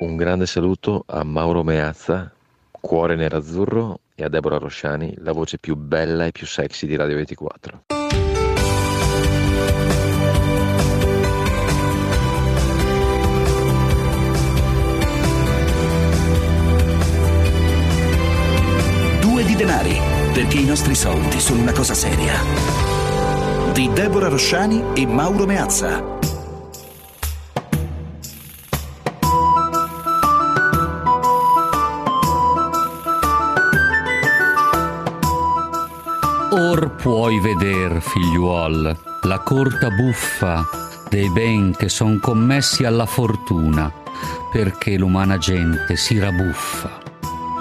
Un grande saluto a Mauro Meazza, cuore nerazzurro, e a Deborah Rosciani, la voce più bella e più sexy di Radio 24. Due di denari, perché i nostri soldi sono una cosa seria. Di Deborah Rosciani e Mauro Meazza. Puoi veder, figliuol, la corta buffa dei ben che son commessi alla fortuna, perché l'umana gente si rabuffa.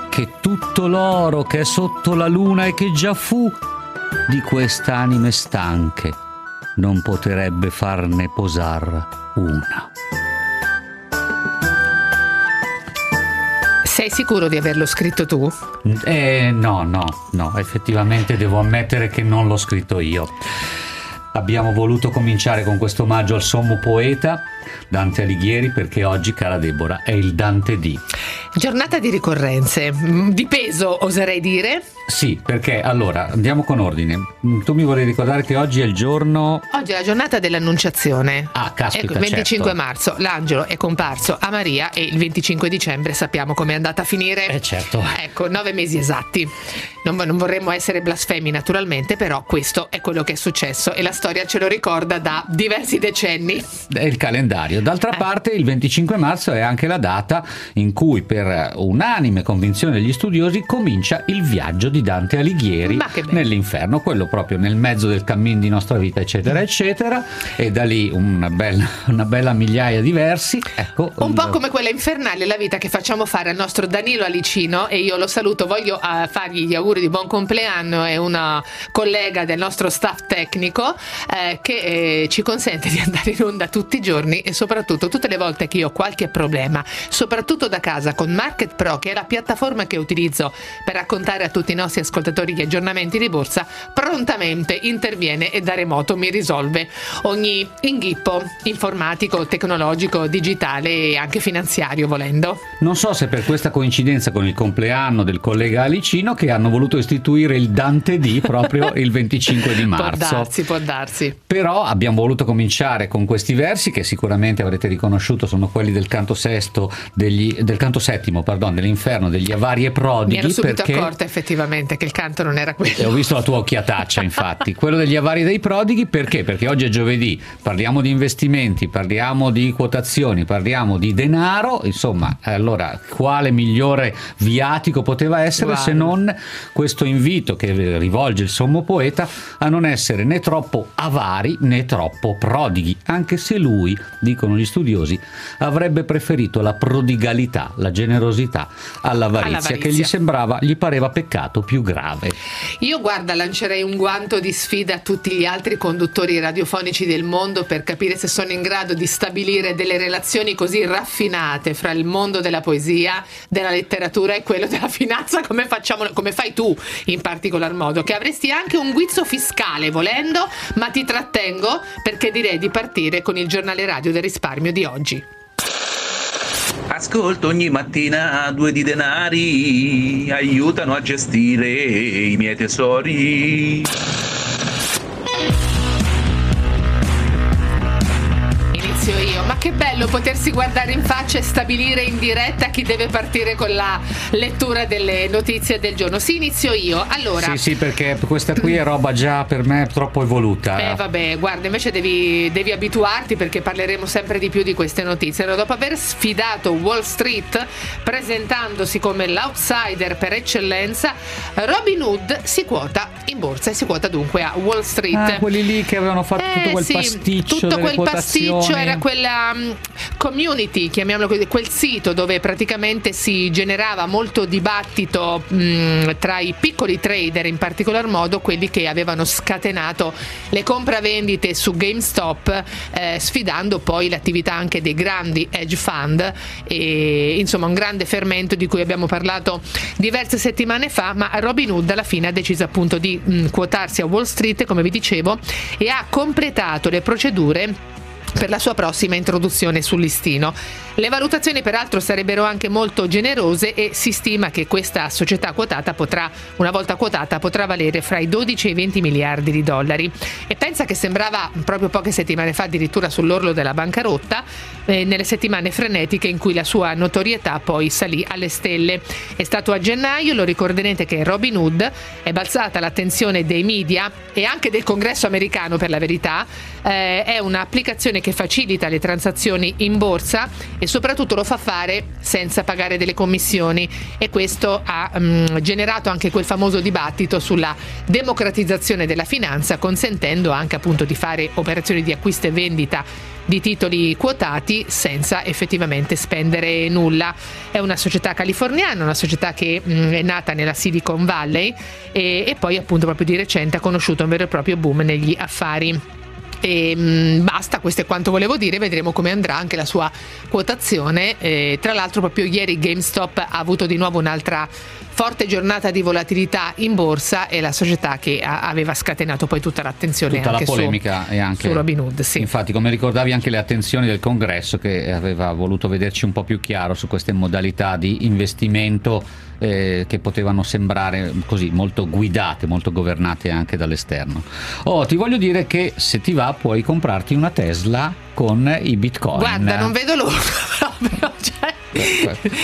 Che tutto l'oro che è sotto la luna e che già fu di quest'anime stanche non potrebbe farne posar una. Sei sicuro di averlo scritto tu? Eh, no, no, no, effettivamente devo ammettere che non l'ho scritto io. Abbiamo voluto cominciare con questo omaggio al sommo poeta Dante Alighieri perché oggi, cara Deborah, è il Dante di. Giornata di ricorrenze, mm, di peso oserei dire. Sì, perché allora andiamo con ordine. Mm, tu mi volevi ricordare che oggi è il giorno. Oggi è la giornata dell'Annunciazione. Ah, caspita. Ecco, il 25 certo. marzo l'angelo è comparso a Maria e il 25 dicembre sappiamo com'è andata a finire. Eh certo. Ecco, nove mesi esatti. Non, non vorremmo essere blasfemi naturalmente, però questo è quello che è successo e la storia ce lo ricorda da diversi decenni. È il calendario. D'altra Eh. parte, il 25 marzo è anche la data in cui, per unanime convinzione degli studiosi, comincia il viaggio di Dante Alighieri nell'inferno, quello proprio nel mezzo del cammin di nostra vita, eccetera, eccetera. E da lì una bella, una bella migliaia di versi. Ecco, Un po' come quella infernale la vita che facciamo fare al nostro Danilo Alicino e io lo saluto, voglio eh, fargli gli auguri di buon compleanno è una collega del nostro staff tecnico eh, che eh, ci consente di andare in onda tutti i giorni e soprattutto tutte le volte che io ho qualche problema, soprattutto da casa con Market Pro che è la piattaforma che utilizzo per raccontare a tutti i nostri ascoltatori gli aggiornamenti di borsa, prontamente interviene e da remoto mi risolve ogni inghippo informatico, tecnologico, digitale e anche finanziario volendo. Non so se per questa coincidenza con il compleanno del collega Alicino che hanno voluto istituire il Dante D proprio il 25 di Può marzo. darsi, può darsi. Però abbiamo voluto cominciare con questi versi che sicuramente avrete riconosciuto, sono quelli del canto sesto, degli- del canto settimo, pardon, dell'inferno, degli avari e Mi prodighi. ero subito accorta effettivamente che il canto non era E quello. ho visto la tua occhiataccia, infatti. Quello degli avari dei prodighi, perché? Perché oggi è giovedì, parliamo di investimenti, parliamo di quotazioni, parliamo di denaro, insomma, allora quale migliore viatico poteva essere Guarda. se non questo invito che rivolge il sommo poeta a non essere né troppo avari né troppo prodighi, anche se lui, dicono gli studiosi, avrebbe preferito la prodigalità, la generosità all'avarizia, All'avarizia. che gli sembrava, gli pareva peccato più grave. Io guarda, lancerei un guanto di sfida a tutti gli altri conduttori radiofonici del mondo per capire se sono in grado di stabilire delle relazioni così raffinate fra il mondo della poesia, della letteratura e quello della finanza, come facciamo, come fai tu in particolar modo, che avresti anche un guizzo fiscale volendo, ma ti trattengo perché direi di partire con il giornale radio del risparmio di oggi. Ascolto ogni mattina due di denari, aiutano a gestire i miei tesori. Che bello potersi guardare in faccia e stabilire in diretta chi deve partire con la lettura delle notizie del giorno. Sì, inizio io. Allora, Sì, sì, perché questa qui è roba già per me troppo evoluta. Eh vabbè, guarda, invece devi, devi abituarti perché parleremo sempre di più di queste notizie. Allora, dopo aver sfidato Wall Street presentandosi come l'outsider per eccellenza, Robin Hood si quota in borsa e si quota dunque a Wall Street. Ah, quelli lì che avevano fatto tutto Eh, quel sì, pasticcio tutto quel quotazioni. pasticcio era quella mm, community, chiamiamolo così, quel sito dove praticamente si generava molto dibattito mm, tra i piccoli trader, in particolar modo quelli che avevano scatenato le compravendite su GameStop, eh, sfidando poi l'attività anche dei grandi hedge fund. E insomma un grande fermento di cui abbiamo parlato diverse settimane fa, ma Robin Hood alla fine ha deciso appunto di mm, quotarsi a Wall Street, come vi dicevo, e ha completato le procedure per la sua prossima introduzione sul listino. Le valutazioni peraltro sarebbero anche molto generose e si stima che questa società quotata potrà, una volta quotata, potrà valere fra i 12 e i 20 miliardi di dollari. E pensa che sembrava proprio poche settimane fa addirittura sull'orlo della bancarotta, eh, nelle settimane frenetiche in cui la sua notorietà poi salì alle stelle. È stato a gennaio, lo ricorderete che Robin Hood è balzata l'attenzione dei media e anche del congresso americano per la verità, eh, è un'applicazione che facilita le transazioni in borsa e soprattutto lo fa fare senza pagare delle commissioni e questo ha mh, generato anche quel famoso dibattito sulla democratizzazione della finanza consentendo anche appunto di fare operazioni di acquisto e vendita di titoli quotati senza effettivamente spendere nulla. È una società californiana, una società che mh, è nata nella Silicon Valley e, e poi appunto proprio di recente ha conosciuto un vero e proprio boom negli affari. E mh, mm, basta, questo è quanto volevo dire, vedremo come andrà anche la sua quotazione. Eh, tra l'altro proprio ieri GameStop ha avuto di nuovo un'altra forte giornata di volatilità in borsa e la società che a- aveva scatenato poi tutta l'attenzione Tutta la anche polemica su, e anche su Robin Hood. Sì. Infatti, come ricordavi, anche le attenzioni del congresso che aveva voluto vederci un po' più chiaro su queste modalità di investimento eh, che potevano sembrare così molto guidate, molto governate anche dall'esterno. Oh, ti voglio dire che se ti va puoi comprarti una Tesla con i bitcoin. Guarda, non vedo l'ora proprio. Cioè...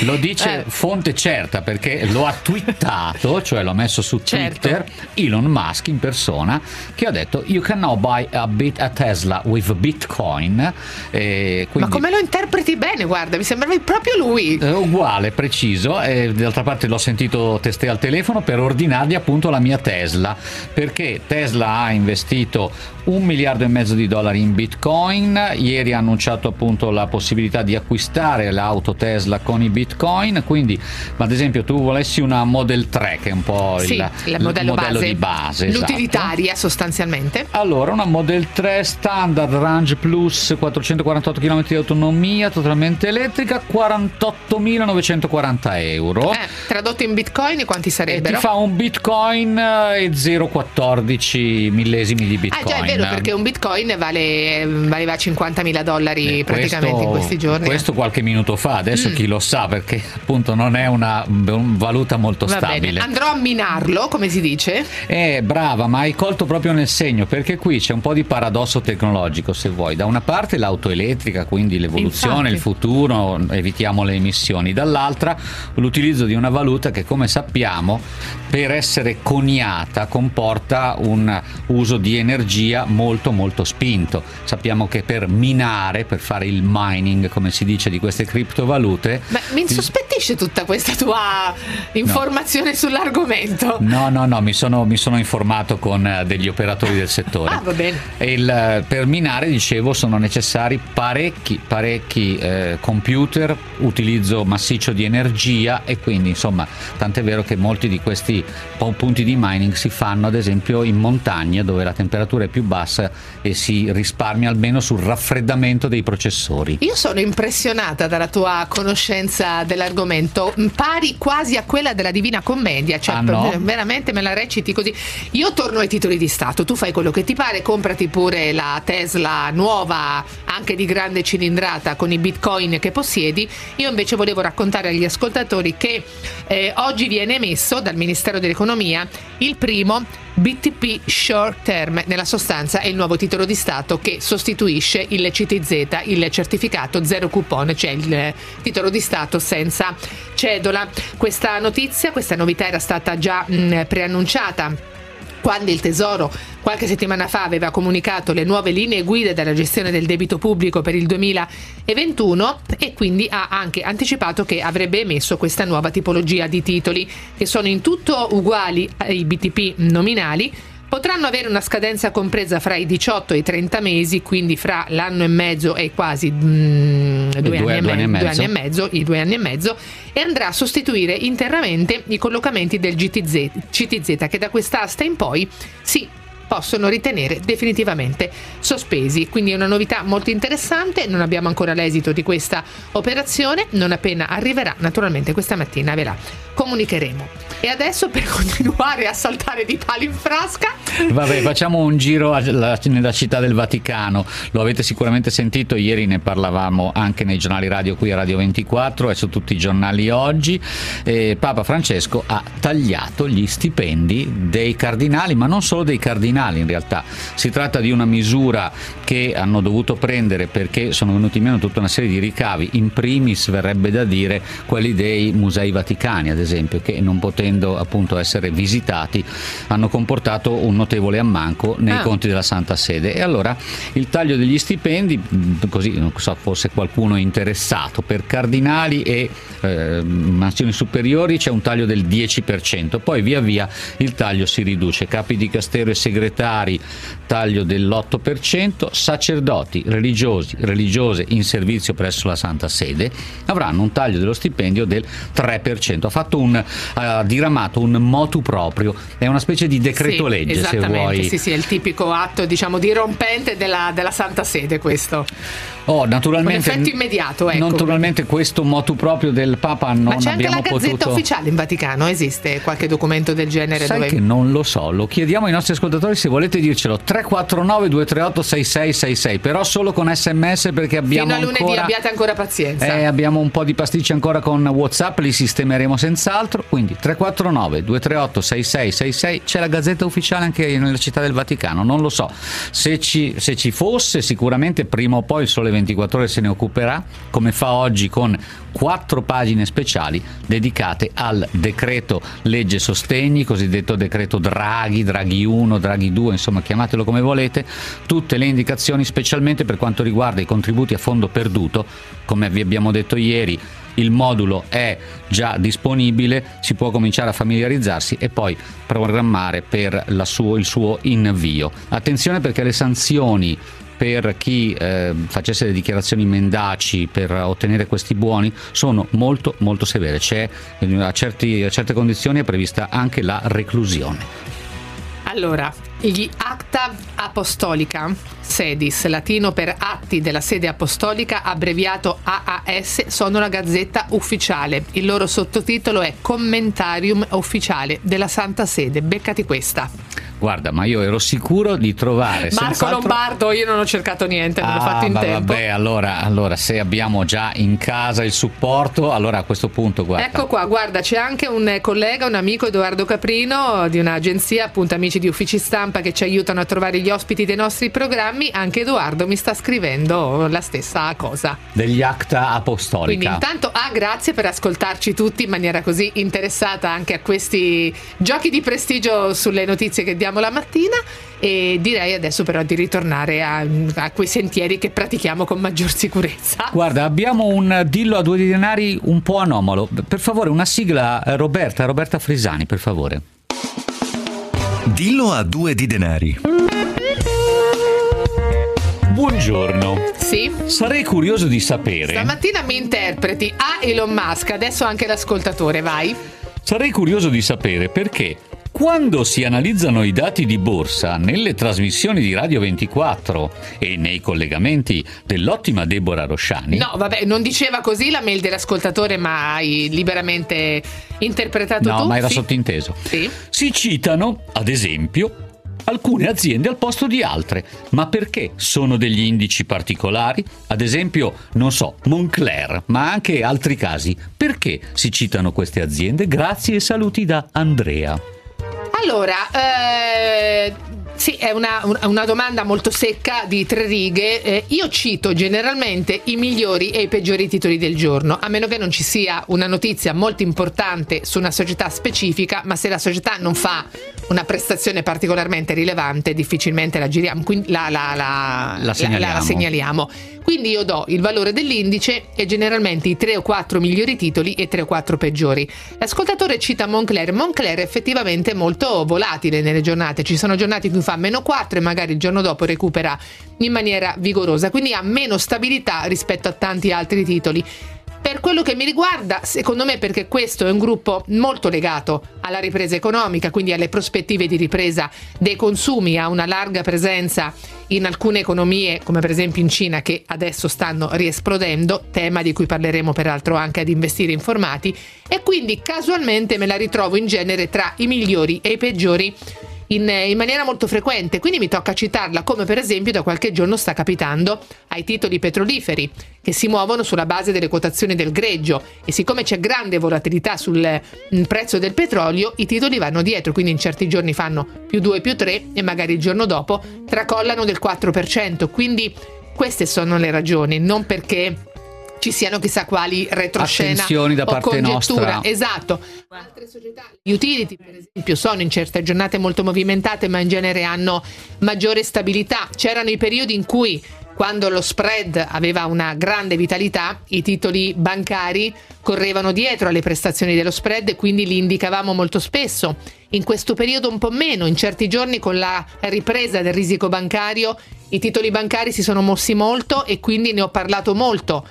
Lo dice Eh. fonte certa perché lo ha twittato, cioè l'ha messo su Certo. Twitter, Elon Musk in persona, che ha detto You can now buy a, bit, a Tesla with Bitcoin. E Ma quindi, come lo interpreti bene, guarda, mi sembrava proprio lui. eh, uguale, preciso, e d'altra parte l'ho sentito testé al telefono per ordinargli appunto la mia Tesla, perché Tesla ha investito un miliardo e mezzo di dollari in Bitcoin, ieri ha annunciato appunto la possibilità di acquistare l'auto Tesla con i Bitcoin, quindi ad esempio tu volessi una Model 3 che è un po' Sì, il, il modello, base, di base, esatto. l'utilitaria sostanzialmente. Allora, una Model 3 standard Range Plus 448 km di autonomia, totalmente elettrica, 48.940 euro. Eh, tradotto in bitcoin quanti E ti sarebbero? fa un bitcoin eh, e 0,14 millesimi di Ah bitcoin. già è vero perché un bitcoin vale, valeva 50.000 dollari Eh, praticamente questo- in questi giorni. Questo qualche minuto fa, adesso Mm. chi lo sa perché appunto non è una un- valuta molto Va stabile. bene, andrò a minarlo, come si dice. Eh, brava, ma hai colto proprio nel segno, perché qui c'è un po' di paradosso tecnologico, se vuoi. Da una parte l'auto elettrica, quindi l'evoluzione, Infatti. il futuro, evitiamo le emissioni. Dall'altra l'utilizzo di una valuta che, come sappiamo, per essere coniata comporta un uso di energia molto molto spinto. Sappiamo che per minare, per fare il mining, come si dice, di queste criptovalute, Ma mi insospettisce tutta questa tua informazione sull'argomento. No, no, no, mi sono, mi sono informato con eh, degli operatori del settore. Ah, va bene. Il, eh, per minare, dicevo, sono necessari parecchi, parecchi eh, computer, utilizzo massiccio di energia e quindi, insomma, tant'è vero che molti di questi punti di mining si fanno, ad esempio, in montagna dove la temperatura è più bassa e si risparmia almeno sul raffreddamento dei processori. Io sono impressionata dalla tua conoscenza dell'argomento, pari quasi a quella della Divina Commedia, cioè Ah, no? veramente me la reciti così. Io torno ai titoli di Stato, tu fai quello che ti pare, comprati pure la Tesla nuova, anche di grande cilindrata, con i bitcoin che possiedi. Io invece volevo raccontare agli ascoltatori che eh, oggi viene emesso dal Ministero dell'Economia il primo BTP Short Term, nella sostanza è il nuovo titolo di Stato che sostituisce il CTZ, il certificato zero coupon, cioè il eh, titolo di Stato senza cedola. Questa notizia, questa novità era stata già mh, preannunciata quando il Tesoro qualche settimana fa aveva comunicato le nuove linee guida della gestione del debito pubblico per il 2021 e quindi ha anche anticipato che avrebbe emesso questa nuova tipologia di titoli che sono in tutto uguali ai BTP nominali. Potranno avere una scadenza compresa fra i 18 e i 30 mesi, quindi fra l'anno e mezzo e quasi mm, due, due- anni, e due anni me- due mezzo. anni e mezzo, i due anni e mezzo, e andrà a sostituire interamente i collocamenti del GTZ, CTZ che da quest'asta in poi si possono ritenere definitivamente sospesi. Quindi è una novità molto interessante, non abbiamo ancora l'esito di questa operazione, non appena arriverà, naturalmente questa mattina ve la comunicheremo. E adesso per continuare a saltare di palo in frasca. Vabbè, facciamo un giro nella città del Vaticano. Lo avete sicuramente sentito, ieri ne parlavamo anche nei giornali radio qui a Radio 24 e su tutti i giornali oggi. Eh, Papa Francesco ha tagliato gli stipendi dei cardinali, ma non solo dei cardinali in realtà. Si tratta di una misura che hanno dovuto prendere perché sono venuti meno tutta una serie di ricavi. In primis verrebbe da dire quelli dei musei vaticani, ad esempio, che non potendo appunto essere visitati hanno comportato un notevole ammanco nei ah. conti della Santa Sede. E allora il taglio degli stipendi, così non so, fosse qualcuno interessato, per cardinali e eh, mansioni superiori c'è un taglio del 10%, poi via via il taglio si riduce, capi di castero e segretari taglio dell'8%, sacerdoti, religiosi, religiose in servizio presso la Santa Sede avranno un taglio dello stipendio del 3%. Ha fatto un ha diramato un motu proprio, è una specie di decreto legge sì, se vuoi. Sì, sì, è il tipico atto diciamo dirompente della, della Santa Sede questo. Oh, naturalmente, Un effetto immediato, ecco. Naturalmente questo motu proprio del Papa non Ma c'è anche la Gazzetta potuto... Ufficiale in Vaticano, esiste qualche documento del genere? Sai dove... che non lo so, lo chiediamo ai nostri ascoltatori se volete dircelo 349 238 6666 però solo con sms perché abbiamo Fino a lunedì ancora... abbiate ancora pazienza. Eh, abbiamo un po' di pasticci ancora con Whatsapp, li sistemeremo senz'altro, quindi 349 238 6666 c'è la Gazzetta Ufficiale anche nella città del Vaticano, non lo so. Se ci, se ci fosse sicuramente prima o poi il Sole 24 ore se ne occuperà, come fa oggi con quattro pagine speciali dedicate al decreto legge sostegni, cosiddetto decreto Draghi, Draghi 1, Draghi 2, insomma chiamatelo come volete, tutte le indicazioni specialmente per quanto riguarda i contributi a fondo perduto, come vi abbiamo detto ieri, il modulo è già disponibile, si può cominciare a familiarizzarsi e poi programmare per suo, il suo invio. Attenzione perché le sanzioni per chi eh, facesse le dichiarazioni mendaci per ottenere questi buoni sono molto molto severe. C'è, a, certi, a certe condizioni è prevista anche la reclusione. Allora, gli Acta Apostolica, sedis, latino per atti della sede apostolica, abbreviato AAS, sono la gazzetta ufficiale. Il loro sottotitolo è Commentarium Ufficiale della Santa Sede. Beccati questa. Guarda, ma io ero sicuro di trovare. Marco. Lombardo, io non ho cercato niente, non ah, l'ho fatto in ma tempo. Vabbè, allora, allora, se abbiamo già in casa il supporto, allora a questo punto guarda. Ecco qua, guarda, c'è anche un collega, un amico Edoardo Caprino di un'agenzia, appunto amici di uffici stampa che ci aiutano a trovare gli ospiti dei nostri programmi. Anche Edoardo mi sta scrivendo la stessa cosa. Degli acta apostolica. Quindi intanto ah, grazie per ascoltarci tutti in maniera così interessata anche a questi giochi di prestigio sulle notizie che diamo la mattina e direi adesso però di ritornare a, a, quei sentieri che pratichiamo con maggior sicurezza. Guarda, abbiamo un dillo a due denari un po' anomalo. Per favore, una sigla Roberta, Roberta Frisani, per favore. Dillo a due di denari. Buongiorno. Sì. Sarei curioso di sapere. Stamattina mi interpreti a Elon Musk, adesso anche l'ascoltatore, vai. Sarei curioso di sapere perché quando si analizzano i dati di borsa nelle trasmissioni di Radio 24 e nei collegamenti dell'ottima Deborah Rosciani. No, vabbè, non diceva così la mail dell'ascoltatore, ma hai liberamente interpretato no, tu. No, ma era sì. sottinteso. Sì. Si citano, ad esempio, alcune aziende al posto di altre. Ma perché sono degli indici particolari? Ad esempio, non so, Moncler, ma anche altri casi. Perché si citano queste aziende? Grazie e saluti da Andrea. Allora, eh, sì, è una, una, domanda molto secca di tre righe. Eh, io cito generalmente i migliori e i peggiori titoli del giorno, a meno che non ci sia una notizia molto importante su una società specifica, ma se la società non fa una prestazione particolarmente rilevante, difficilmente la giriamo, quindi la, la, la, la segnaliamo. la segnaliamo. Quindi io do il valore dell'indice e generalmente i tre o quattro migliori titoli e tre o quattro peggiori. L'ascoltatore cita Moncler. Moncler è effettivamente molto volatile nelle giornate. Ci sono giornate in cui fa meno 4 e magari il giorno dopo recupera in maniera vigorosa, quindi ha meno stabilità rispetto a tanti altri titoli. Per quello che mi riguarda, secondo me perché questo è un gruppo molto legato alla ripresa economica, quindi alle prospettive di ripresa dei consumi, ha una larga presenza in alcune economie, come per esempio in Cina, che adesso stanno riesplodendo, tema di cui parleremo peraltro anche ad investire informati, e quindi casualmente me la ritrovo in genere tra i migliori e i peggiori in, in, maniera molto frequente, quindi mi tocca citarla come per esempio da qualche giorno sta capitando ai titoli petroliferi che si muovono sulla base delle quotazioni del greggio e siccome c'è grande volatilità sul mm, prezzo del petrolio i titoli vanno dietro, quindi in certi giorni fanno più 2 più 3 e magari il giorno dopo tracollano del 4%, quindi queste sono le ragioni, non perché ci siano chissà quali retroscena Attenzioni da parte nostra. Esatto. Altre società, gli utility per esempio, sono in certe giornate molto movimentate, ma in genere hanno maggiore stabilità. C'erano i periodi in cui quando lo spread aveva una grande vitalità, i titoli bancari correvano dietro alle prestazioni dello spread e quindi li indicavamo molto spesso. In questo periodo un po' meno, in certi giorni con la ripresa del risico bancario, i titoli bancari si sono mossi molto e quindi ne ho parlato molto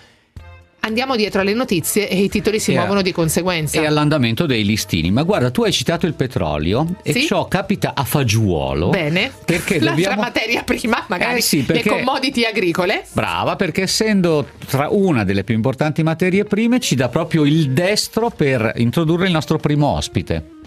andiamo dietro alle notizie e i titoli si e muovono a, di conseguenza. E all'andamento dei listini. Ma guarda, tu hai citato il petrolio e sì? ciò capita a fagiolo. Bene. Perché L'altra dobbiamo... materia prima, magari, eh sì, perché... le commodity agricole. Brava, perché essendo tra una delle più importanti materie prime ci dà proprio il destro per introdurre il nostro primo ospite.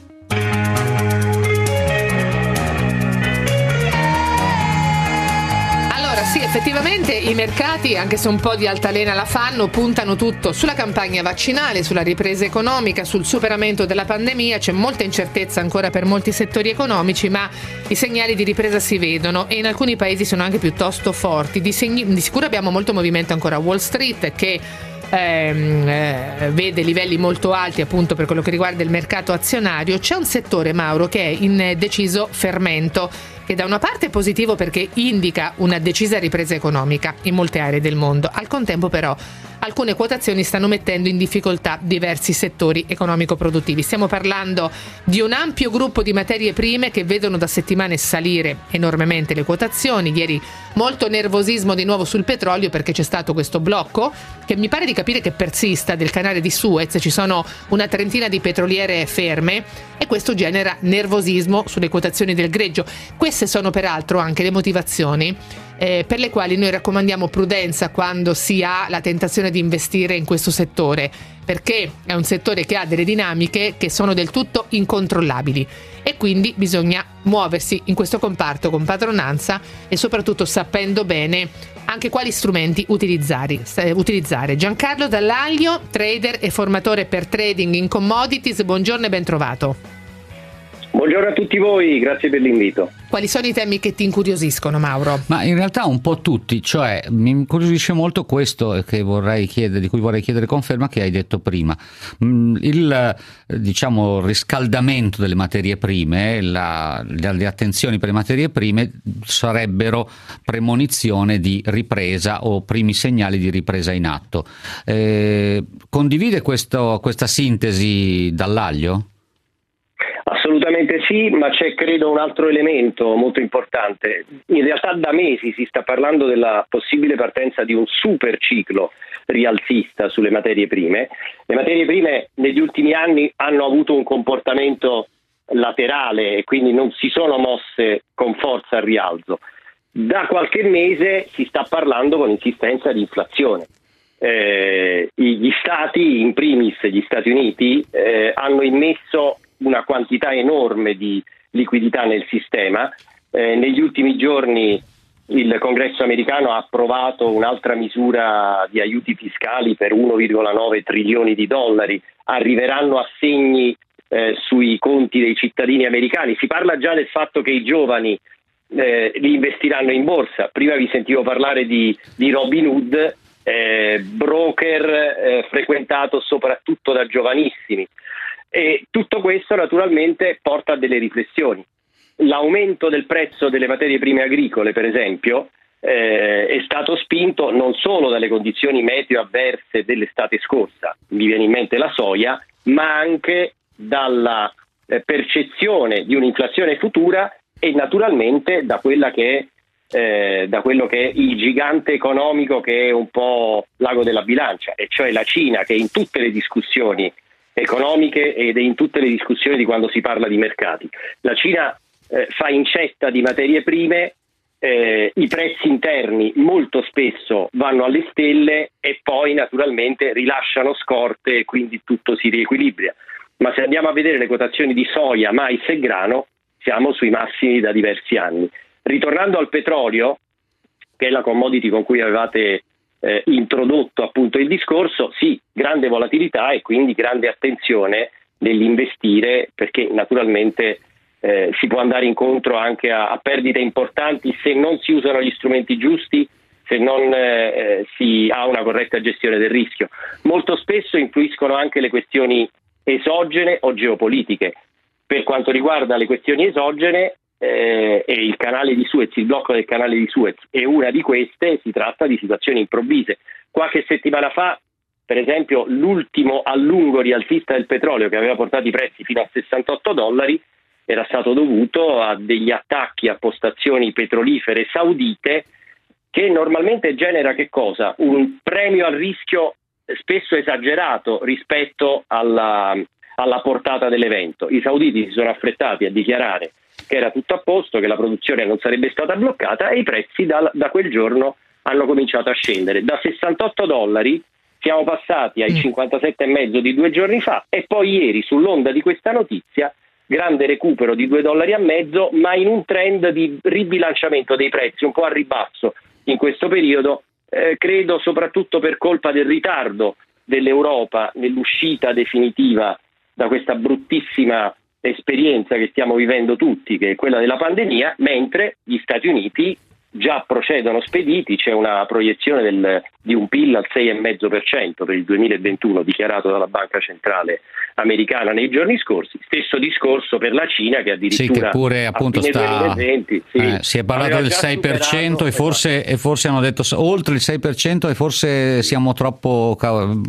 Effettivamente i mercati, anche se un po' di altalena la fanno, puntano tutto sulla campagna vaccinale, sulla ripresa economica, sul superamento della pandemia. C'è molta incertezza ancora per molti settori economici, ma i segnali di ripresa si vedono e in alcuni paesi sono anche piuttosto forti. Di, segni- di sicuro abbiamo molto movimento ancora a Wall Street che ehm, eh, vede livelli molto alti appunto per quello che riguarda il mercato azionario, c'è un settore, Mauro, che è in deciso fermento che da una parte è positivo perché indica una decisa ripresa economica in molte aree del mondo, al contempo però alcune quotazioni stanno mettendo in difficoltà diversi settori economico-produttivi. Stiamo parlando di un ampio gruppo di materie prime che vedono da settimane salire enormemente le quotazioni. Ieri molto nervosismo di nuovo sul petrolio perché c'è stato questo blocco che mi pare di capire che persista del canale di Suez. Ci sono una trentina di petroliere ferme e questo genera nervosismo sulle quotazioni del greggio. Queste sono peraltro anche le motivazioni eh, per le quali noi raccomandiamo prudenza quando si ha la tentazione di investire in questo settore, perché è un settore che ha delle dinamiche che sono del tutto incontrollabili e quindi bisogna muoversi in questo comparto con padronanza e soprattutto sapendo bene anche quali strumenti utilizzare. utilizzare. Giancarlo Dall'Aglio, trader e formatore per trading in commodities, buongiorno e ben trovato. Buongiorno a tutti voi, grazie per l'invito. Quali sono i temi che ti incuriosiscono, Mauro? Ma in realtà un po' tutti, cioè mi incuriosisce molto questo chiedere, di cui vorrei chiedere conferma che hai detto prima. Mm, il diciamo, riscaldamento delle materie prime, la, le attenzioni per le materie prime sarebbero premonizione di ripresa o primi segnali di ripresa in atto. Eh, condivide questo, questa sintesi dall'aglio? Assolutamente sì, ma c'è credo un altro elemento molto importante. In realtà da mesi si sta parlando della possibile partenza di un super ciclo rialzista sulle materie prime. Le materie prime negli ultimi anni hanno avuto un comportamento laterale e quindi non si sono mosse con forza al rialzo. Da qualche mese si sta parlando con insistenza di inflazione. Eh, gli stati, in primis gli Stati Uniti, eh, hanno immesso una quantità enorme di liquidità nel sistema. Eh, negli ultimi giorni il congresso americano ha approvato un'altra misura di aiuti fiscali per 1,9 trilioni di dollari, arriveranno assegni eh, sui conti dei cittadini americani. Si parla già del fatto che i giovani eh, li investiranno in borsa. Prima vi sentivo parlare di, di Robin Hood, eh, broker eh, frequentato soprattutto da giovanissimi. E tutto questo naturalmente porta a delle riflessioni. L'aumento del prezzo delle materie prime agricole, per esempio, eh, è stato spinto non solo dalle condizioni meteo avverse dell'estate scorsa, mi viene in mente la soia, ma anche dalla eh, percezione di un'inflazione futura e naturalmente da che eh, da quello che è il gigante economico che è un po' l'ago della bilancia, e cioè la Cina che in tutte le discussioni economiche ed in tutte le discussioni di quando si parla di mercati. La Cina eh, fa incetta di materie prime, eh, i prezzi interni molto spesso vanno alle stelle e poi naturalmente rilasciano scorte e quindi tutto si riequilibra. Ma se andiamo a vedere le quotazioni di soia, mais e grano, siamo sui massimi da diversi anni. Ritornando al petrolio, che è la commodity con cui avevate eh, introdotto appunto il discorso, sì, grande volatilità e quindi grande attenzione nell'investire perché naturalmente eh, si può andare incontro anche a, a, perdite importanti se non si usano gli strumenti giusti, se non eh, si ha una corretta gestione del rischio. Molto spesso influiscono anche le questioni esogene o geopolitiche. Per quanto riguarda le questioni esogene, eh, e il canale di Suez, il blocco del canale di Suez è una di queste, si tratta di situazioni improvvise. Qualche settimana fa, per esempio, l'ultimo a lungo rialzista del petrolio che aveva portato i prezzi fino a 68 dollari era stato dovuto a degli attacchi a postazioni petrolifere saudite che normalmente genera che cosa? Un premio al rischio spesso esagerato rispetto alla, alla portata dell'evento. I sauditi si sono affrettati a dichiarare che era tutto a posto, che la produzione non sarebbe stata bloccata e i prezzi da, da quel giorno hanno cominciato a scendere. Da 68 dollari siamo passati ai 57,5 mm. di due giorni fa e poi ieri sull'onda di questa notizia grande recupero di 2 dollari e mezzo ma in un trend di ribilanciamento dei prezzi un po' a ribasso in questo periodo eh, credo soprattutto per colpa del ritardo dell'Europa nell'uscita definitiva da questa bruttissima esperienza che stiamo vivendo tutti, che è quella della pandemia, mentre gli Stati Uniti già procedono spediti, c'è una proiezione del, di un PIL al 6,5% per il 2021 dichiarato dalla Banca Centrale Americana nei giorni scorsi, stesso discorso per la Cina che addirittura sì, che pure appunto sta, 2020, sì, eh, si è parlato del 6% e forse, e forse hanno detto oltre il 6% e forse siamo troppo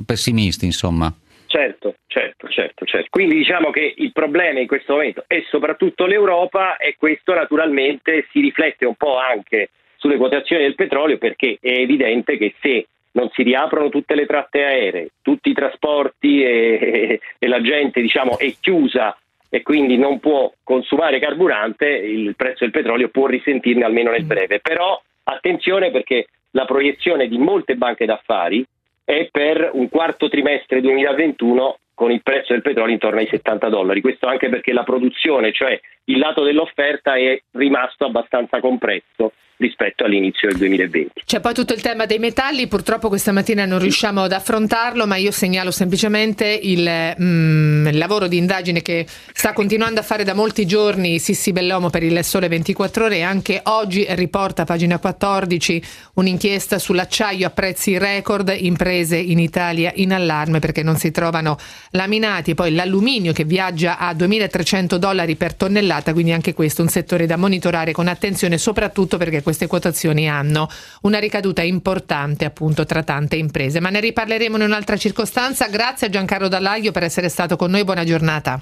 pessimisti insomma. Certo, certo, certo, certo. Quindi diciamo che il problema in questo momento è soprattutto l'Europa e questo naturalmente si riflette un po' anche sulle quotazioni del petrolio perché è evidente che se non si riaprono tutte le tratte aeree, tutti i trasporti e, e la gente diciamo, è chiusa e quindi non può consumare carburante, il prezzo del petrolio può risentirne almeno nel breve. Però attenzione perché la proiezione di molte banche d'affari è per un quarto trimestre 2021 con il prezzo del petrolio intorno ai 70 dollari. Questo anche perché la produzione, cioè il lato dell'offerta, è rimasto abbastanza compresso rispetto all'inizio del 2020. C'è poi tutto il tema dei metalli, purtroppo questa mattina non riusciamo ad affrontarlo, ma io segnalo semplicemente il, mm, lavoro di indagine che sta continuando a fare da molti giorni Sissi Bellomo per il Sole 24 Ore e anche oggi riporta pagina 14 un'inchiesta sull'acciaio a prezzi record, imprese in Italia in allarme perché non si trovano laminati, poi l'alluminio che viaggia a 2300 dollari per tonnellata, quindi anche questo è un settore da monitorare con attenzione soprattutto perché queste quotazioni hanno una ricaduta importante appunto tra tante imprese. Ma ne riparleremo in un'altra circostanza. Grazie a Giancarlo Dallaglio per essere stato con noi. Buona giornata.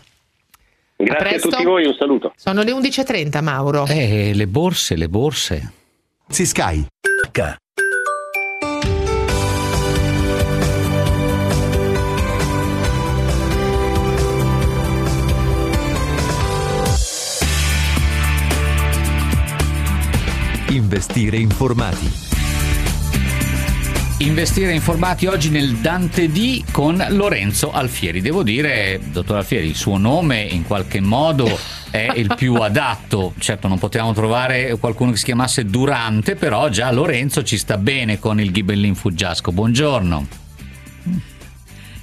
Grazie a, a tutti voi, un saluto. Sono le 11.30, Mauro. Eh, le borse, le borse. Sky. Investire informati. Investire informati oggi nel Dante D con Lorenzo Alfieri. Devo dire, dottor Alfieri, il suo nome in qualche modo è il più adatto. Certo, non potevamo trovare qualcuno che si chiamasse Durante, però già Lorenzo ci sta bene con il Ghibellin Fuggiasco. Buongiorno.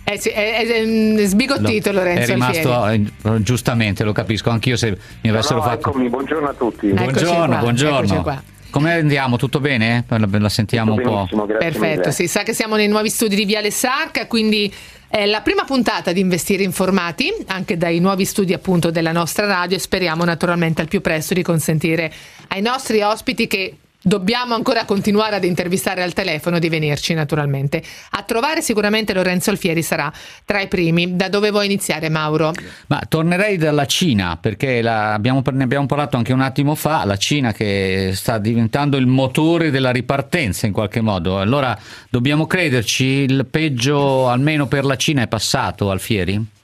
Eh sì, è, è, è sbigottito Lorenzo. È rimasto Alfieri. Eh, giustamente, lo capisco anch'io se mi avessero no, no, fatto. Eccomi, buongiorno a tutti. Buongiorno, buongiorno. Come andiamo? Tutto bene? La, la sentiamo Tutto un po'. Perfetto, si sa che siamo nei nuovi studi di Viale Sarca, quindi è la prima puntata di Investire Informati, anche dai nuovi studi appunto della nostra radio e speriamo naturalmente al più presto di consentire ai nostri ospiti che dobbiamo ancora continuare ad intervistare al telefono di venirci naturalmente. A trovare sicuramente Lorenzo Alfieri sarà tra i primi. Da dove vuoi iniziare Mauro? Ma tornerei dalla Cina perché la, abbiamo, ne abbiamo parlato anche un attimo fa, la Cina che sta diventando il motore della ripartenza in qualche modo. Allora dobbiamo crederci, il peggio almeno per la Cina è passato Alfieri?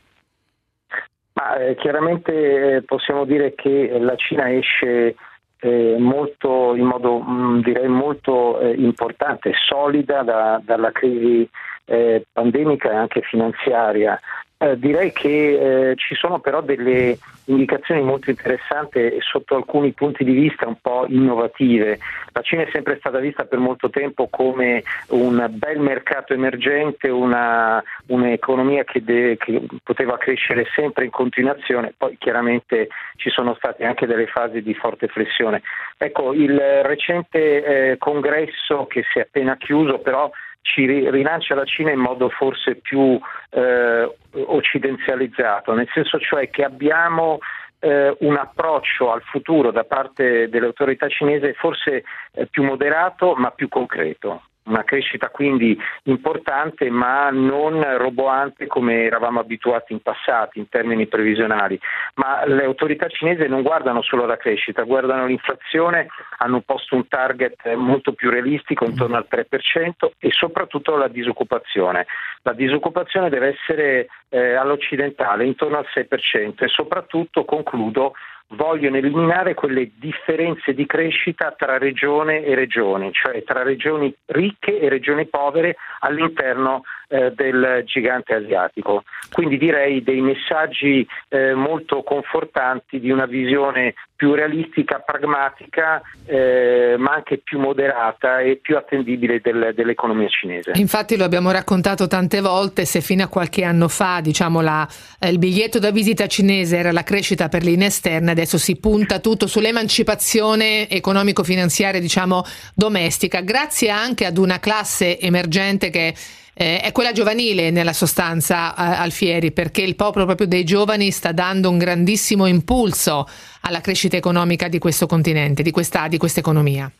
Ma, eh, chiaramente eh, possiamo dire che la Cina esce eh, molto, in modo mh, mm, direi molto eh, importante, solida da, dalla crisi eh, pandemica e anche finanziaria. Eh, direi che eh, ci sono però delle indicazioni molto interessanti e sotto alcuni punti di vista un po' innovative. La Cina è sempre stata vista per molto tempo come un bel mercato emergente, una, un'economia che, de, che, poteva crescere sempre in continuazione, poi chiaramente ci sono state anche delle fasi di forte flessione. Ecco, il recente eh, congresso che si è appena chiuso però ci rilancia la Cina in modo forse più eh, occidentalizzato, nel senso cioè che abbiamo eh, un approccio al futuro da parte delle autorità cinesi forse eh, più moderato ma più concreto una crescita quindi importante ma non roboante come eravamo abituati in passato in termini previsionali. Ma le autorità cinesi non guardano solo la crescita, guardano l'inflazione, hanno posto un target molto più realistico intorno al 3% e soprattutto la disoccupazione. La disoccupazione deve essere eh, all'occidentale intorno al 6% e soprattutto, concludo, vogliono eliminare quelle differenze di crescita tra regione e regione, cioè tra regioni ricche e regioni povere all'interno eh, del gigante asiatico. Quindi direi dei messaggi eh, molto confortanti di una visione più realistica, pragmatica, eh, ma anche più moderata e più attendibile del, dell'economia cinese. Infatti lo abbiamo raccontato tante volte, se fino a qualche anno fa diciamo, la, eh, il biglietto da visita cinese era la crescita per linee esterne, adesso si punta tutto sull'emancipazione economico-finanziaria diciamo, domestica, grazie anche ad una classe emergente che eh, è quella giovanile nella sostanza eh, Alfieri, perché il popolo proprio dei giovani sta dando un grandissimo impulso alla crescita economica di questo continente, di questa, di questa economia.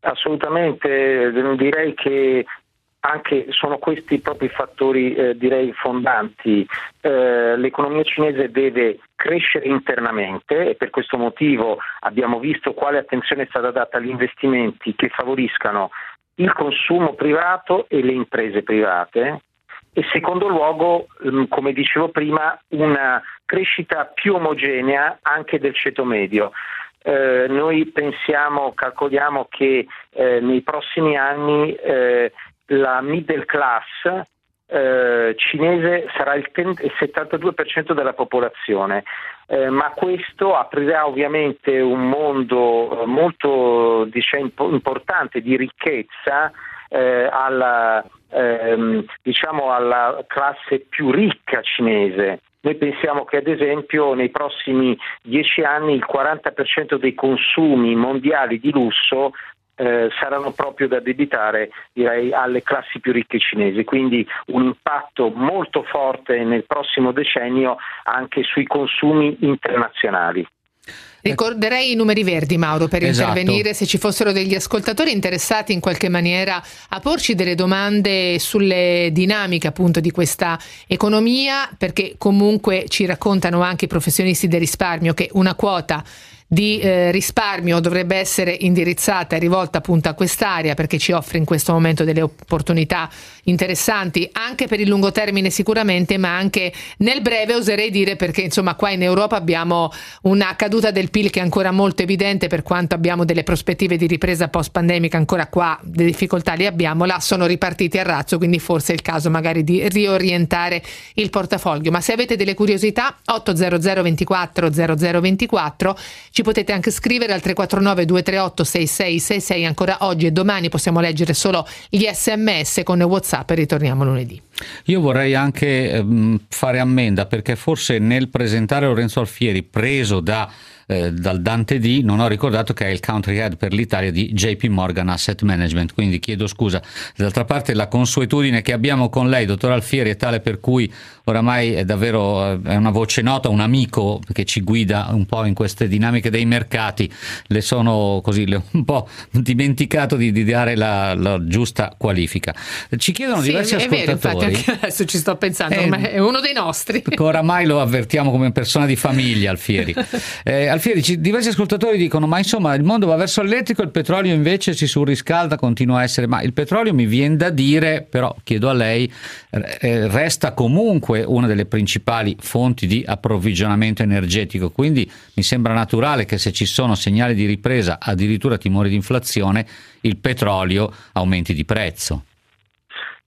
Assolutamente, direi che anche sono questi proprio i fattori eh, direi fondanti. Eh, l'economia cinese deve crescere internamente e per questo motivo abbiamo visto quale attenzione è stata data agli investimenti che favoriscano il consumo privato e le imprese private e secondo luogo, mm, come dicevo prima, una crescita più omogenea anche del ceto medio. Eh, noi pensiamo, calcoliamo che eh, nei prossimi anni eh, la middle class eh, cinese sarà il, ten- il 72% della popolazione, eh, ma questo aprirà ovviamente un mondo eh, molto diciamo, importante di ricchezza eh, alla, ehm, diciamo alla classe più ricca cinese. Noi pensiamo che ad esempio nei prossimi dieci anni il 40% dei consumi mondiali di lusso eh, saranno proprio da debitare direi, alle classi più ricche cinesi, quindi un impatto molto forte nel prossimo decennio anche sui consumi internazionali. Ricorderei i numeri verdi, Mauro, per esatto. intervenire se ci fossero degli ascoltatori interessati in qualche maniera a porci delle domande sulle dinamiche appunto di questa economia, perché comunque ci raccontano anche i professionisti del risparmio che una quota di eh, risparmio dovrebbe essere indirizzata e rivolta appunto a quest'area perché ci offre in questo momento delle opportunità interessanti anche per il lungo termine sicuramente ma anche nel breve oserei dire perché insomma qua in Europa abbiamo una caduta del PIL che è ancora molto evidente per quanto abbiamo delle prospettive di ripresa post pandemica ancora qua le difficoltà le abbiamo là sono ripartiti a razzo quindi forse è il caso magari di riorientare il portafoglio. Ma se avete delle curiosità 800 24 0024 ci potete anche scrivere al 349 238 6666 ancora oggi e domani possiamo leggere solo gli sms con whatsapp e ritorniamo lunedì io vorrei anche ehm, fare ammenda perché forse nel presentare Lorenzo Alfieri preso da eh, dal Dante D, non ho ricordato che è il country head per l'Italia di JP Morgan Asset Management, quindi chiedo scusa. D'altra parte la consuetudine che abbiamo con lei, dottor Alfieri, è tale per cui oramai è davvero è una voce nota, un amico che ci guida un po' in queste dinamiche dei mercati. Le sono così le ho un po' dimenticato di, di dare la, la, giusta qualifica. Ci chiedono sì, diversi è ascoltatori. Vero, infatti, adesso ci sto pensando, eh, è uno dei nostri. Oramai lo avvertiamo come persona di famiglia, Alfieri. Eh, Alfieri, ci, diversi ascoltatori dicono: Ma insomma, il mondo va verso l'elettrico, il petrolio invece si surriscalda, continua a essere. Ma il petrolio mi viene da dire, però chiedo a lei, eh, resta comunque una delle principali fonti di approvvigionamento energetico. Quindi mi sembra naturale che se ci sono segnali di ripresa, addirittura timori di inflazione, il petrolio aumenti di prezzo.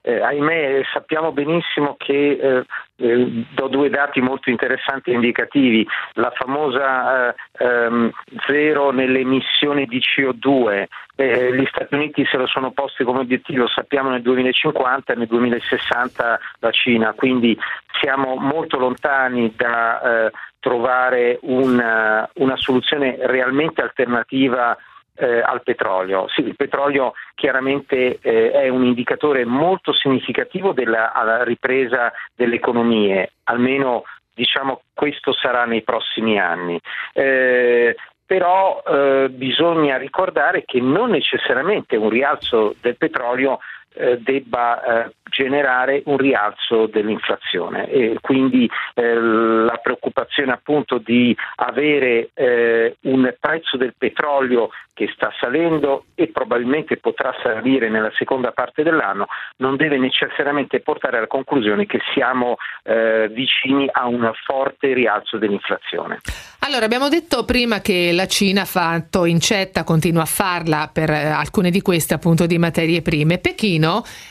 Eh, ahimè sappiamo benissimo che eh, eh, do due dati molto interessanti e indicativi, la famosa eh, ehm, zero nelle emissioni di CO2, eh, gli Stati Uniti se lo sono posti come obiettivo, sappiamo nel 2050 e nel 2060 la Cina, quindi siamo molto lontani da eh, trovare una, una soluzione realmente alternativa eh, al petrolio. Sì, il petrolio chiaramente eh, è un indicatore molto significativo della ripresa delle economie, almeno diciamo questo sarà nei prossimi anni. Eh, però eh, bisogna ricordare che non necessariamente un rialzo del petrolio eh, debba eh, generare un rialzo dell'inflazione e quindi eh, la preoccupazione appunto di avere eh, un prezzo del petrolio che sta salendo e probabilmente potrà salire nella seconda parte dell'anno non deve necessariamente portare alla conclusione che siamo eh, vicini a un forte rialzo dell'inflazione. Allora, abbiamo detto prima che la Cina ha fatto incetta, continua a farla per alcune di queste appunto di materie prime. Pechino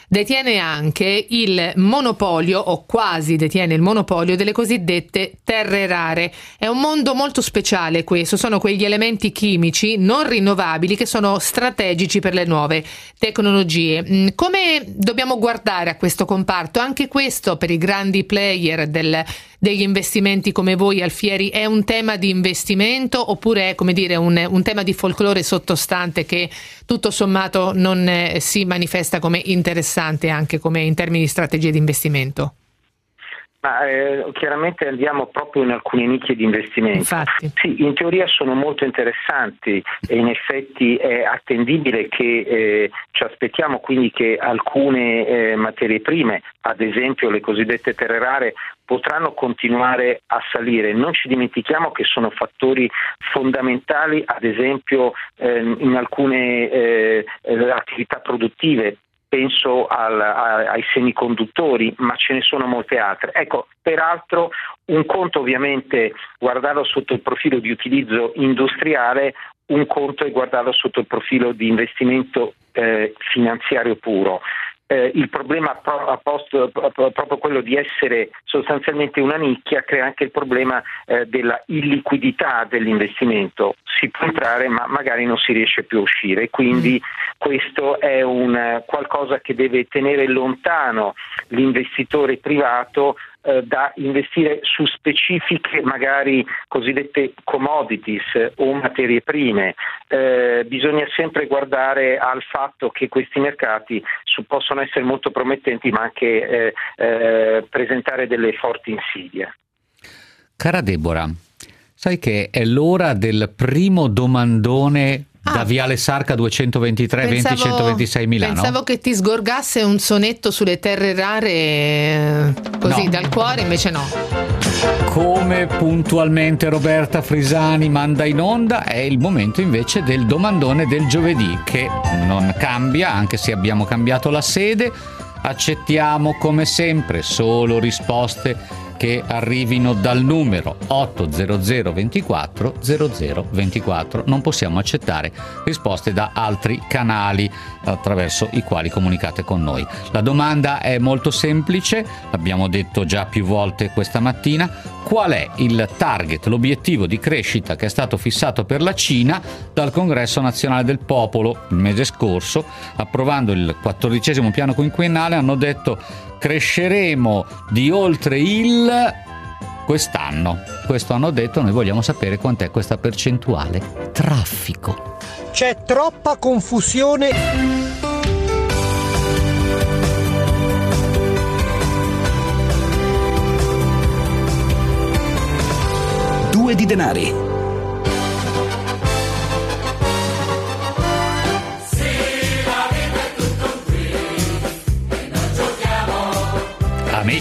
detiene anche il monopolio o quasi detiene il monopolio delle cosiddette terre rare. È un mondo molto speciale questo, sono quegli elementi chimici non rinnovabili che sono strategici per le nuove tecnologie. Mm, come dobbiamo guardare a questo comparto? Anche questo per i grandi player del, degli investimenti come voi Alfieri è un tema di investimento oppure è come dire un, un tema di folklore sottostante che tutto sommato non eh, si manifesta come interessante anche come in termini di strategie di investimento? Ma, eh, chiaramente andiamo proprio in alcune nicchie di investimento. Infatti. Sì, in teoria sono molto interessanti e in effetti è attendibile che eh, ci aspettiamo quindi che alcune eh, materie prime, ad esempio le cosiddette terre rare, potranno continuare a salire. Non ci dimentichiamo che sono fattori fondamentali, ad esempio ehm, in alcune eh, attività produttive penso al, a, ai semiconduttori, ma ce ne sono molte altre. Ecco, peraltro un conto ovviamente guardarlo sotto il profilo di utilizzo industriale, un conto è guardarlo sotto il profilo di investimento eh, finanziario puro eh, il problema pro, posto, proprio quello di essere sostanzialmente una nicchia crea anche il problema eh, della illiquidità dell'investimento. Si può entrare ma magari non si riesce più a uscire, quindi questo è un, qualcosa che deve tenere lontano l'investitore privato eh, da investire su specifiche magari cosiddette commodities o materie prime. Eh, bisogna sempre guardare al fatto che questi mercati su, possono essere molto promettenti ma anche eh, eh presentare delle forti insidie. Cara Deborah, sai che è l'ora del primo domandone Ah, da Viale Sarca 223 pensavo, 20 126 Milano. Pensavo che ti sgorgasse un sonetto sulle terre rare eh, così no. dal cuore, invece no. Come puntualmente Roberta Frisani manda in onda, è il momento invece del domandone del giovedì che non cambia, anche se abbiamo cambiato la sede. Accettiamo come sempre solo risposte che arrivino dal numero 800 24 00 24. Non possiamo accettare risposte da altri canali attraverso i quali comunicate con noi. La domanda è molto semplice, l'abbiamo detto già più volte questa mattina, qual è il target, l'obiettivo di crescita che è stato fissato per la Cina dal Congresso nazionale del popolo il mese scorso, approvando il quattordicesimo piano quinquennale, hanno detto cresceremo di oltre il quest'anno. Questo hanno detto, noi vogliamo sapere quant'è questa percentuale. Traffico. C'è troppa confusione. Due di denari.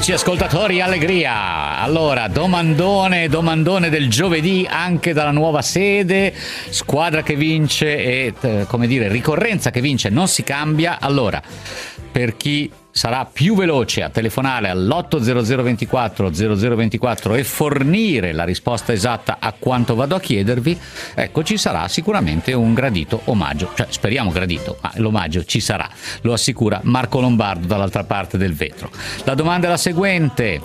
Amici ascoltatori, allegria! Allora, domandone, domandone del giovedì anche dalla nuova sede, squadra che vince e, eh, come dire, ricorrenza che vince, non si cambia. Allora, per chi sarà più veloce a telefonare all'80024 0024 e fornire la risposta esatta a quanto vado a chiedervi, ecco ci sarà sicuramente un gradito omaggio, cioè speriamo gradito, ma l'omaggio ci sarà, lo assicura Marco Lombardo dall'altra parte del vetro. La domanda è la seguente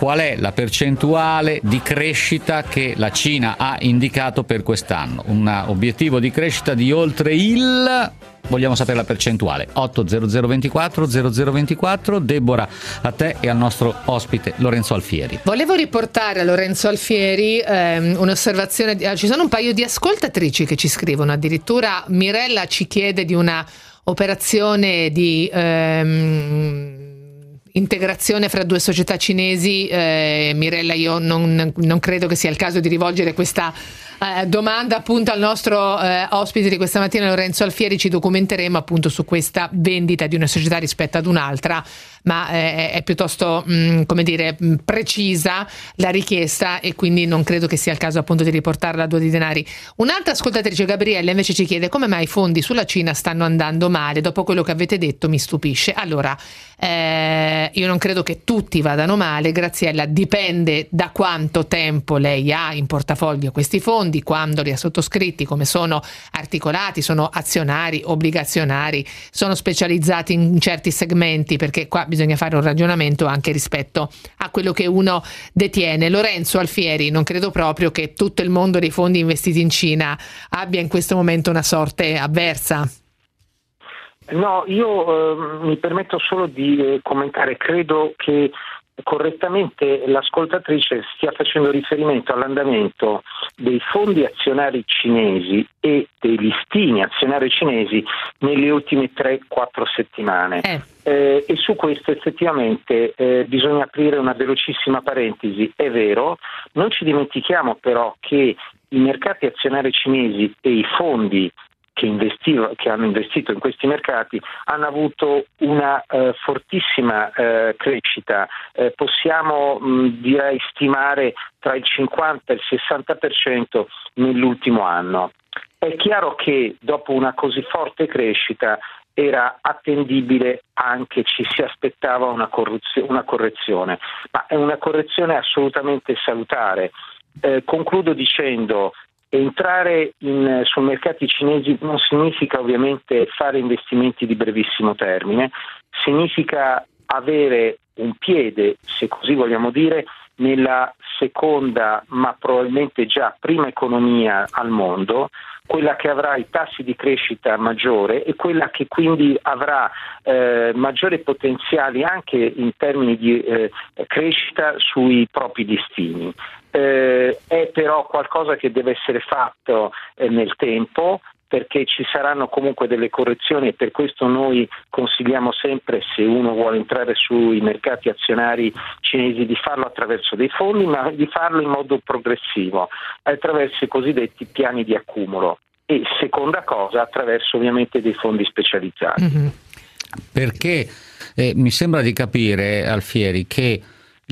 qual è la percentuale di crescita che la Cina ha indicato per quest'anno. Un obiettivo di crescita di oltre il vogliamo sapere la percentuale. 80024 0024 Deborah a te e al nostro ospite Lorenzo Alfieri. Volevo riportare a Lorenzo Alfieri ehm, un'osservazione di, ah, ci sono un paio di ascoltatrici che ci scrivono. Addirittura Mirella ci chiede di una operazione di ehm, integrazione fra due società cinesi, eh, Mirella, io non, non, credo che sia il caso di rivolgere questa eh, domanda appunto al nostro eh, ospite di questa mattina, Lorenzo Alfieri. Ci documenteremo appunto su questa vendita di una società rispetto ad un'altra, ma eh, è piuttosto mh, mm, come dire, mm, precisa la richiesta e quindi non credo che sia il caso appunto di riportarla a due di denari. Un'altra ascoltatrice, Gabriella, invece ci chiede come mai i fondi sulla Cina stanno andando male. Dopo quello che avete detto mi stupisce. Allora, eh, io non credo che tutti vadano male, Graziella, dipende da quanto tempo lei ha in portafoglio questi fondi, quando li ha sottoscritti, come sono articolati, sono azionari, obbligazionari, sono specializzati in certi segmenti, perché qua bisogna fare un ragionamento anche rispetto a quello che uno detiene. Lorenzo Alfieri, non credo proprio che tutto il mondo dei fondi investiti in Cina abbia in questo momento una sorte avversa. No, io eh, mi permetto solo di eh, commentare, credo che correttamente l'ascoltatrice stia facendo riferimento all'andamento dei fondi azionari cinesi e dei listini azionari cinesi nelle ultime 3-4 settimane. Eh. Eh, e su questo effettivamente eh, bisogna aprire una velocissima parentesi. È vero, non ci dimentichiamo però che i mercati azionari cinesi e i fondi che, che, hanno investito in questi mercati hanno avuto una eh, fortissima eh, crescita. Eh, possiamo mh, direi stimare tra il 50 e il 60% nell'ultimo anno. È chiaro che dopo una così forte crescita era attendibile anche, ci si aspettava una, una correzione, ma è una correzione assolutamente salutare. Eh, concludo dicendo Entrare in, sui mercati cinesi non significa ovviamente fare investimenti di brevissimo termine, significa avere un piede, se così vogliamo dire, nella seconda, ma probabilmente già prima economia al mondo, quella che avrà i tassi di crescita maggiore e quella che quindi avrà eh, maggiori potenziali anche in termini di eh, crescita sui propri destini. Eh, è però qualcosa che deve essere fatto eh, nel tempo perché ci saranno comunque delle correzioni e per questo noi consigliamo sempre se uno vuole entrare sui mercati azionari cinesi di farlo attraverso dei fondi ma di farlo in modo progressivo attraverso i cosiddetti piani di accumulo e seconda cosa attraverso ovviamente dei fondi specializzati. Mm-hmm. Perché eh, mi sembra di capire Alfieri che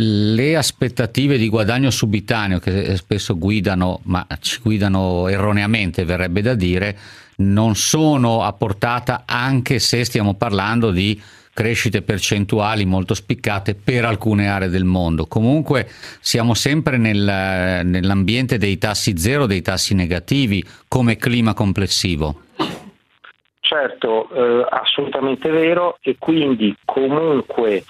le aspettative di guadagno subitaneo che spesso guidano, ma ci guidano erroneamente, verrebbe da dire, non sono a portata anche se stiamo parlando di crescite percentuali molto spiccate per alcune aree del mondo. Comunque siamo sempre nel, nell'ambiente dei tassi zero, dei tassi negativi come clima complessivo. Certo, eh, assolutamente vero e quindi comunque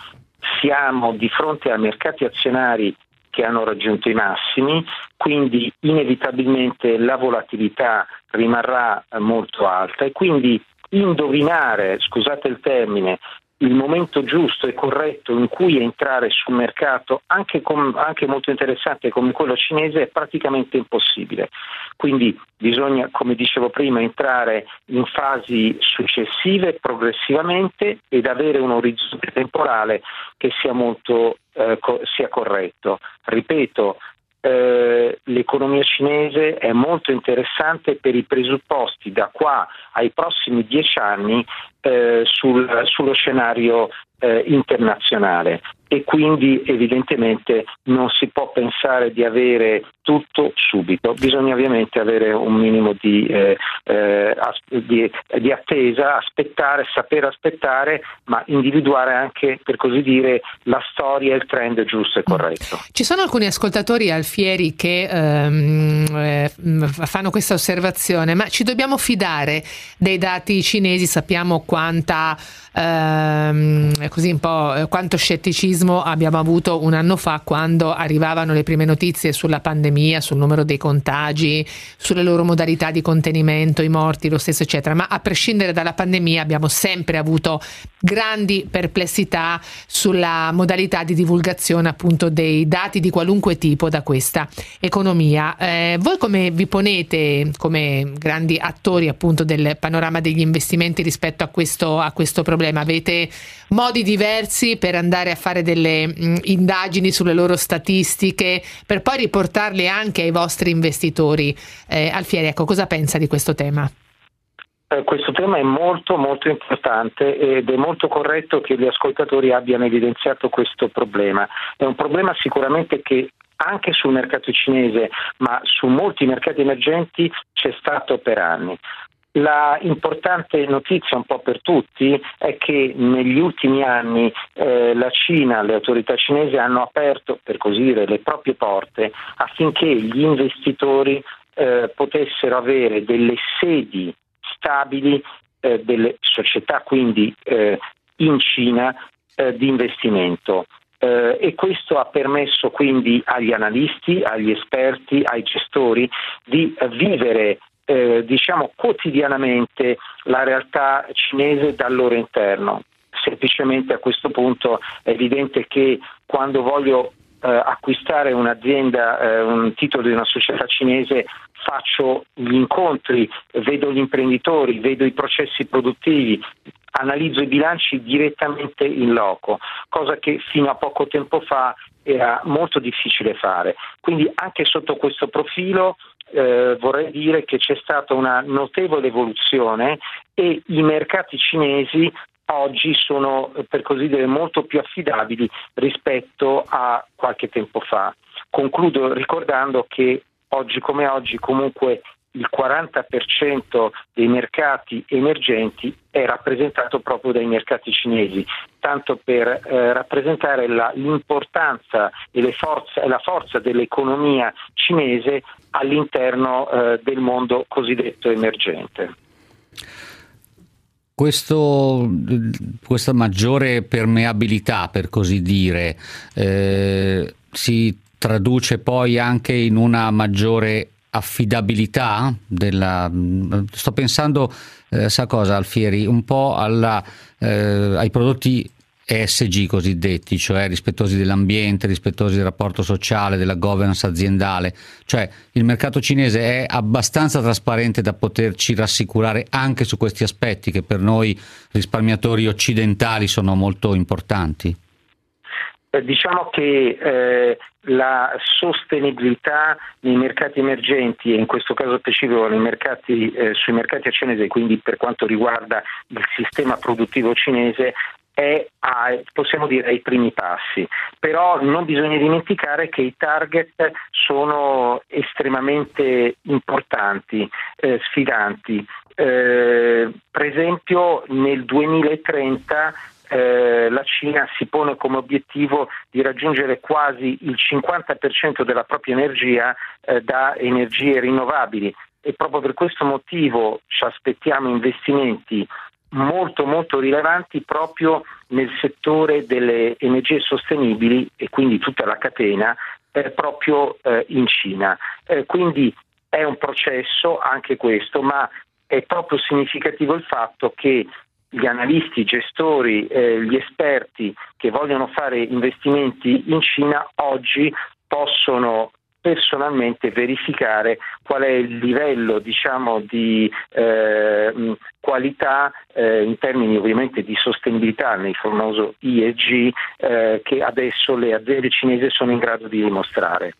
siamo di fronte a mercati azionari che hanno raggiunto i massimi, quindi inevitabilmente la volatilità rimarrà molto alta. E quindi indovinare, scusate il termine, il momento giusto e corretto in cui entrare sul mercato, anche, com, anche, molto interessante come quello cinese, è praticamente impossibile. Quindi bisogna, come dicevo prima, entrare in fasi successive progressivamente ed avere un orizzonte temporale che sia molto eh, co- sia corretto. Ripeto, eh, l'economia cinese è molto interessante per i presupposti da qua ai prossimi dieci anni eh, sul, sullo scenario eh, internazionale. E quindi evidentemente non si può pensare di avere tutto subito, bisogna ovviamente avere un minimo di, eh, eh, di, di, attesa, aspettare, saper aspettare, ma individuare anche per così dire la storia il trend giusto e corretto. Ci sono alcuni ascoltatori alfieri che ehm, eh, fanno questa osservazione, ma ci dobbiamo fidare dei dati cinesi, sappiamo quanta ehm, così un po' eh, quanto scetticismo abbiamo avuto un anno fa quando arrivavano le prime notizie sulla pandemia, sul numero dei contagi, sulle loro modalità di contenimento, i morti, lo stesso eccetera, ma a prescindere dalla pandemia abbiamo sempre avuto grandi perplessità sulla modalità di divulgazione appunto dei dati di qualunque tipo da questa economia. Eh, voi come vi ponete come grandi attori appunto del panorama degli investimenti rispetto a questo, a questo problema? Avete modi diversi per andare a fare delle mh, indagini sulle loro statistiche per poi riportarle anche ai vostri investitori? Eh, Alfieri, ecco, cosa pensa di questo tema? Eh, questo tema è molto molto importante ed è molto corretto che gli ascoltatori abbiano evidenziato questo problema. È un problema sicuramente che anche sul mercato cinese, ma su molti mercati emergenti c'è stato per anni. La importante notizia un po' per tutti è che negli ultimi anni eh, la Cina, le autorità cinesi hanno aperto, per così dire, le proprie porte affinché gli investitori eh, potessero avere delle sedi stabili eh, delle società quindi eh, in Cina eh, di investimento. Eh, e questo ha permesso quindi agli analisti, agli esperti, ai gestori di vivere eh, diciamo quotidianamente la realtà cinese dal loro interno. Semplicemente a questo punto è evidente che quando voglio eh, acquistare un'azienda, eh, un titolo di una società cinese, faccio gli incontri, vedo gli imprenditori, vedo i processi produttivi, analizzo i bilanci direttamente in loco, cosa che fino a poco tempo fa era molto difficile fare. Quindi anche sotto questo profilo eh, vorrei dire che c'è stata una notevole evoluzione e i mercati cinesi oggi sono per così dire molto più affidabili rispetto a qualche tempo fa. Concludo ricordando che oggi come oggi comunque il 40% dei mercati emergenti è rappresentato proprio dai mercati cinesi, tanto per eh, rappresentare la, l'importanza e forze, la forza dell'economia cinese all'interno eh, del mondo cosiddetto emergente. Questo, questa maggiore permeabilità, per così dire, eh, si traduce poi anche in una maggiore affidabilità della... sto pensando, eh, sa cosa Alfieri, un po' alla, eh, ai prodotti ESG cosiddetti, cioè rispettosi dell'ambiente, rispettosi del rapporto sociale, della governance aziendale, cioè il mercato cinese è abbastanza trasparente da poterci rassicurare anche su questi aspetti che per noi risparmiatori occidentali sono molto importanti. Eh, diciamo che eh, la sostenibilità nei mercati emergenti e in questo caso specifico mercati, eh, sui mercati cinesi, quindi per quanto riguarda il sistema produttivo cinese, è a, possiamo dire ai primi passi, però non bisogna dimenticare che i target sono estremamente importanti, eh, sfidanti. Eh, per esempio nel 2030 eh, la Cina si pone come obiettivo di raggiungere quasi il 50% della propria energia eh, da energie rinnovabili e proprio per questo motivo ci aspettiamo investimenti molto molto rilevanti proprio nel settore delle energie sostenibili e quindi tutta la catena eh, proprio eh, in Cina. Eh, quindi è un processo anche questo, ma è proprio significativo il fatto che gli analisti, i gestori, eh, gli esperti che vogliono fare investimenti in Cina oggi possono personalmente verificare qual è il livello diciamo, di eh, qualità eh, in termini ovviamente di sostenibilità nel famoso IEG eh, che adesso le aziende cinesi sono in grado di dimostrare.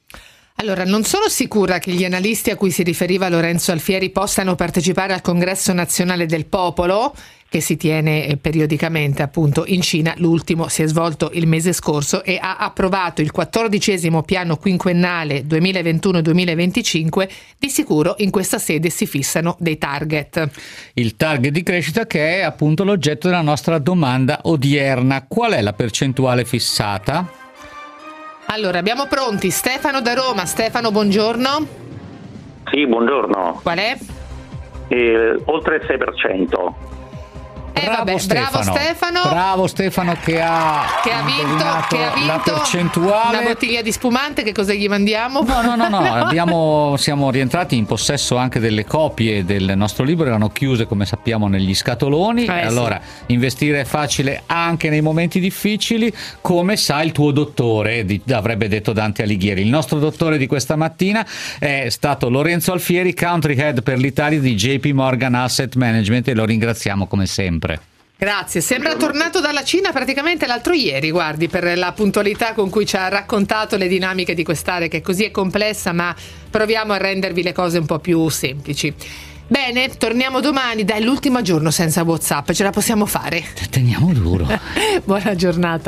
Allora, non sono sicura che gli analisti a cui si riferiva Lorenzo Alfieri possano partecipare al Congresso Nazionale del Popolo, che si tiene eh, periodicamente appunto in Cina. L'ultimo si è svolto il mese scorso e ha approvato il quattordicesimo piano quinquennale 2021-2025. Di sicuro in questa sede si fissano dei target. Il target di crescita che è appunto l'oggetto della nostra domanda odierna. Qual è la percentuale fissata? Allora, abbiamo pronti Stefano da Roma. Stefano, buongiorno. Sì, buongiorno. Qual è? Eh, oltre il 6%. Eh, bravo, vabbè, Stefano. bravo Stefano. Bravo Stefano che ha, che ha vinto, che ha vinto. Una bottiglia di spumante, che cosa gli mandiamo? No, no, no, no. Abbiamo, siamo rientrati in possesso anche delle copie del nostro libro, erano chiuse come sappiamo negli scatoloni. Eh, allora, sì. investire è facile anche nei momenti difficili, come sa il tuo dottore, avrebbe detto Dante Alighieri. Il nostro dottore di questa mattina è stato Lorenzo Alfieri, country head per l'Italia di JP Morgan Asset Management e lo ringraziamo come sempre. Grazie, sembra tornato dalla Cina praticamente l'altro ieri, guardi, per la puntualità con cui ci ha raccontato le dinamiche di quest'area che così è complessa, ma proviamo a rendervi le cose un po' più semplici. Bene, torniamo domani, dai, l'ultimo giorno senza WhatsApp, ce la possiamo fare. Teniamo duro. Buona giornata.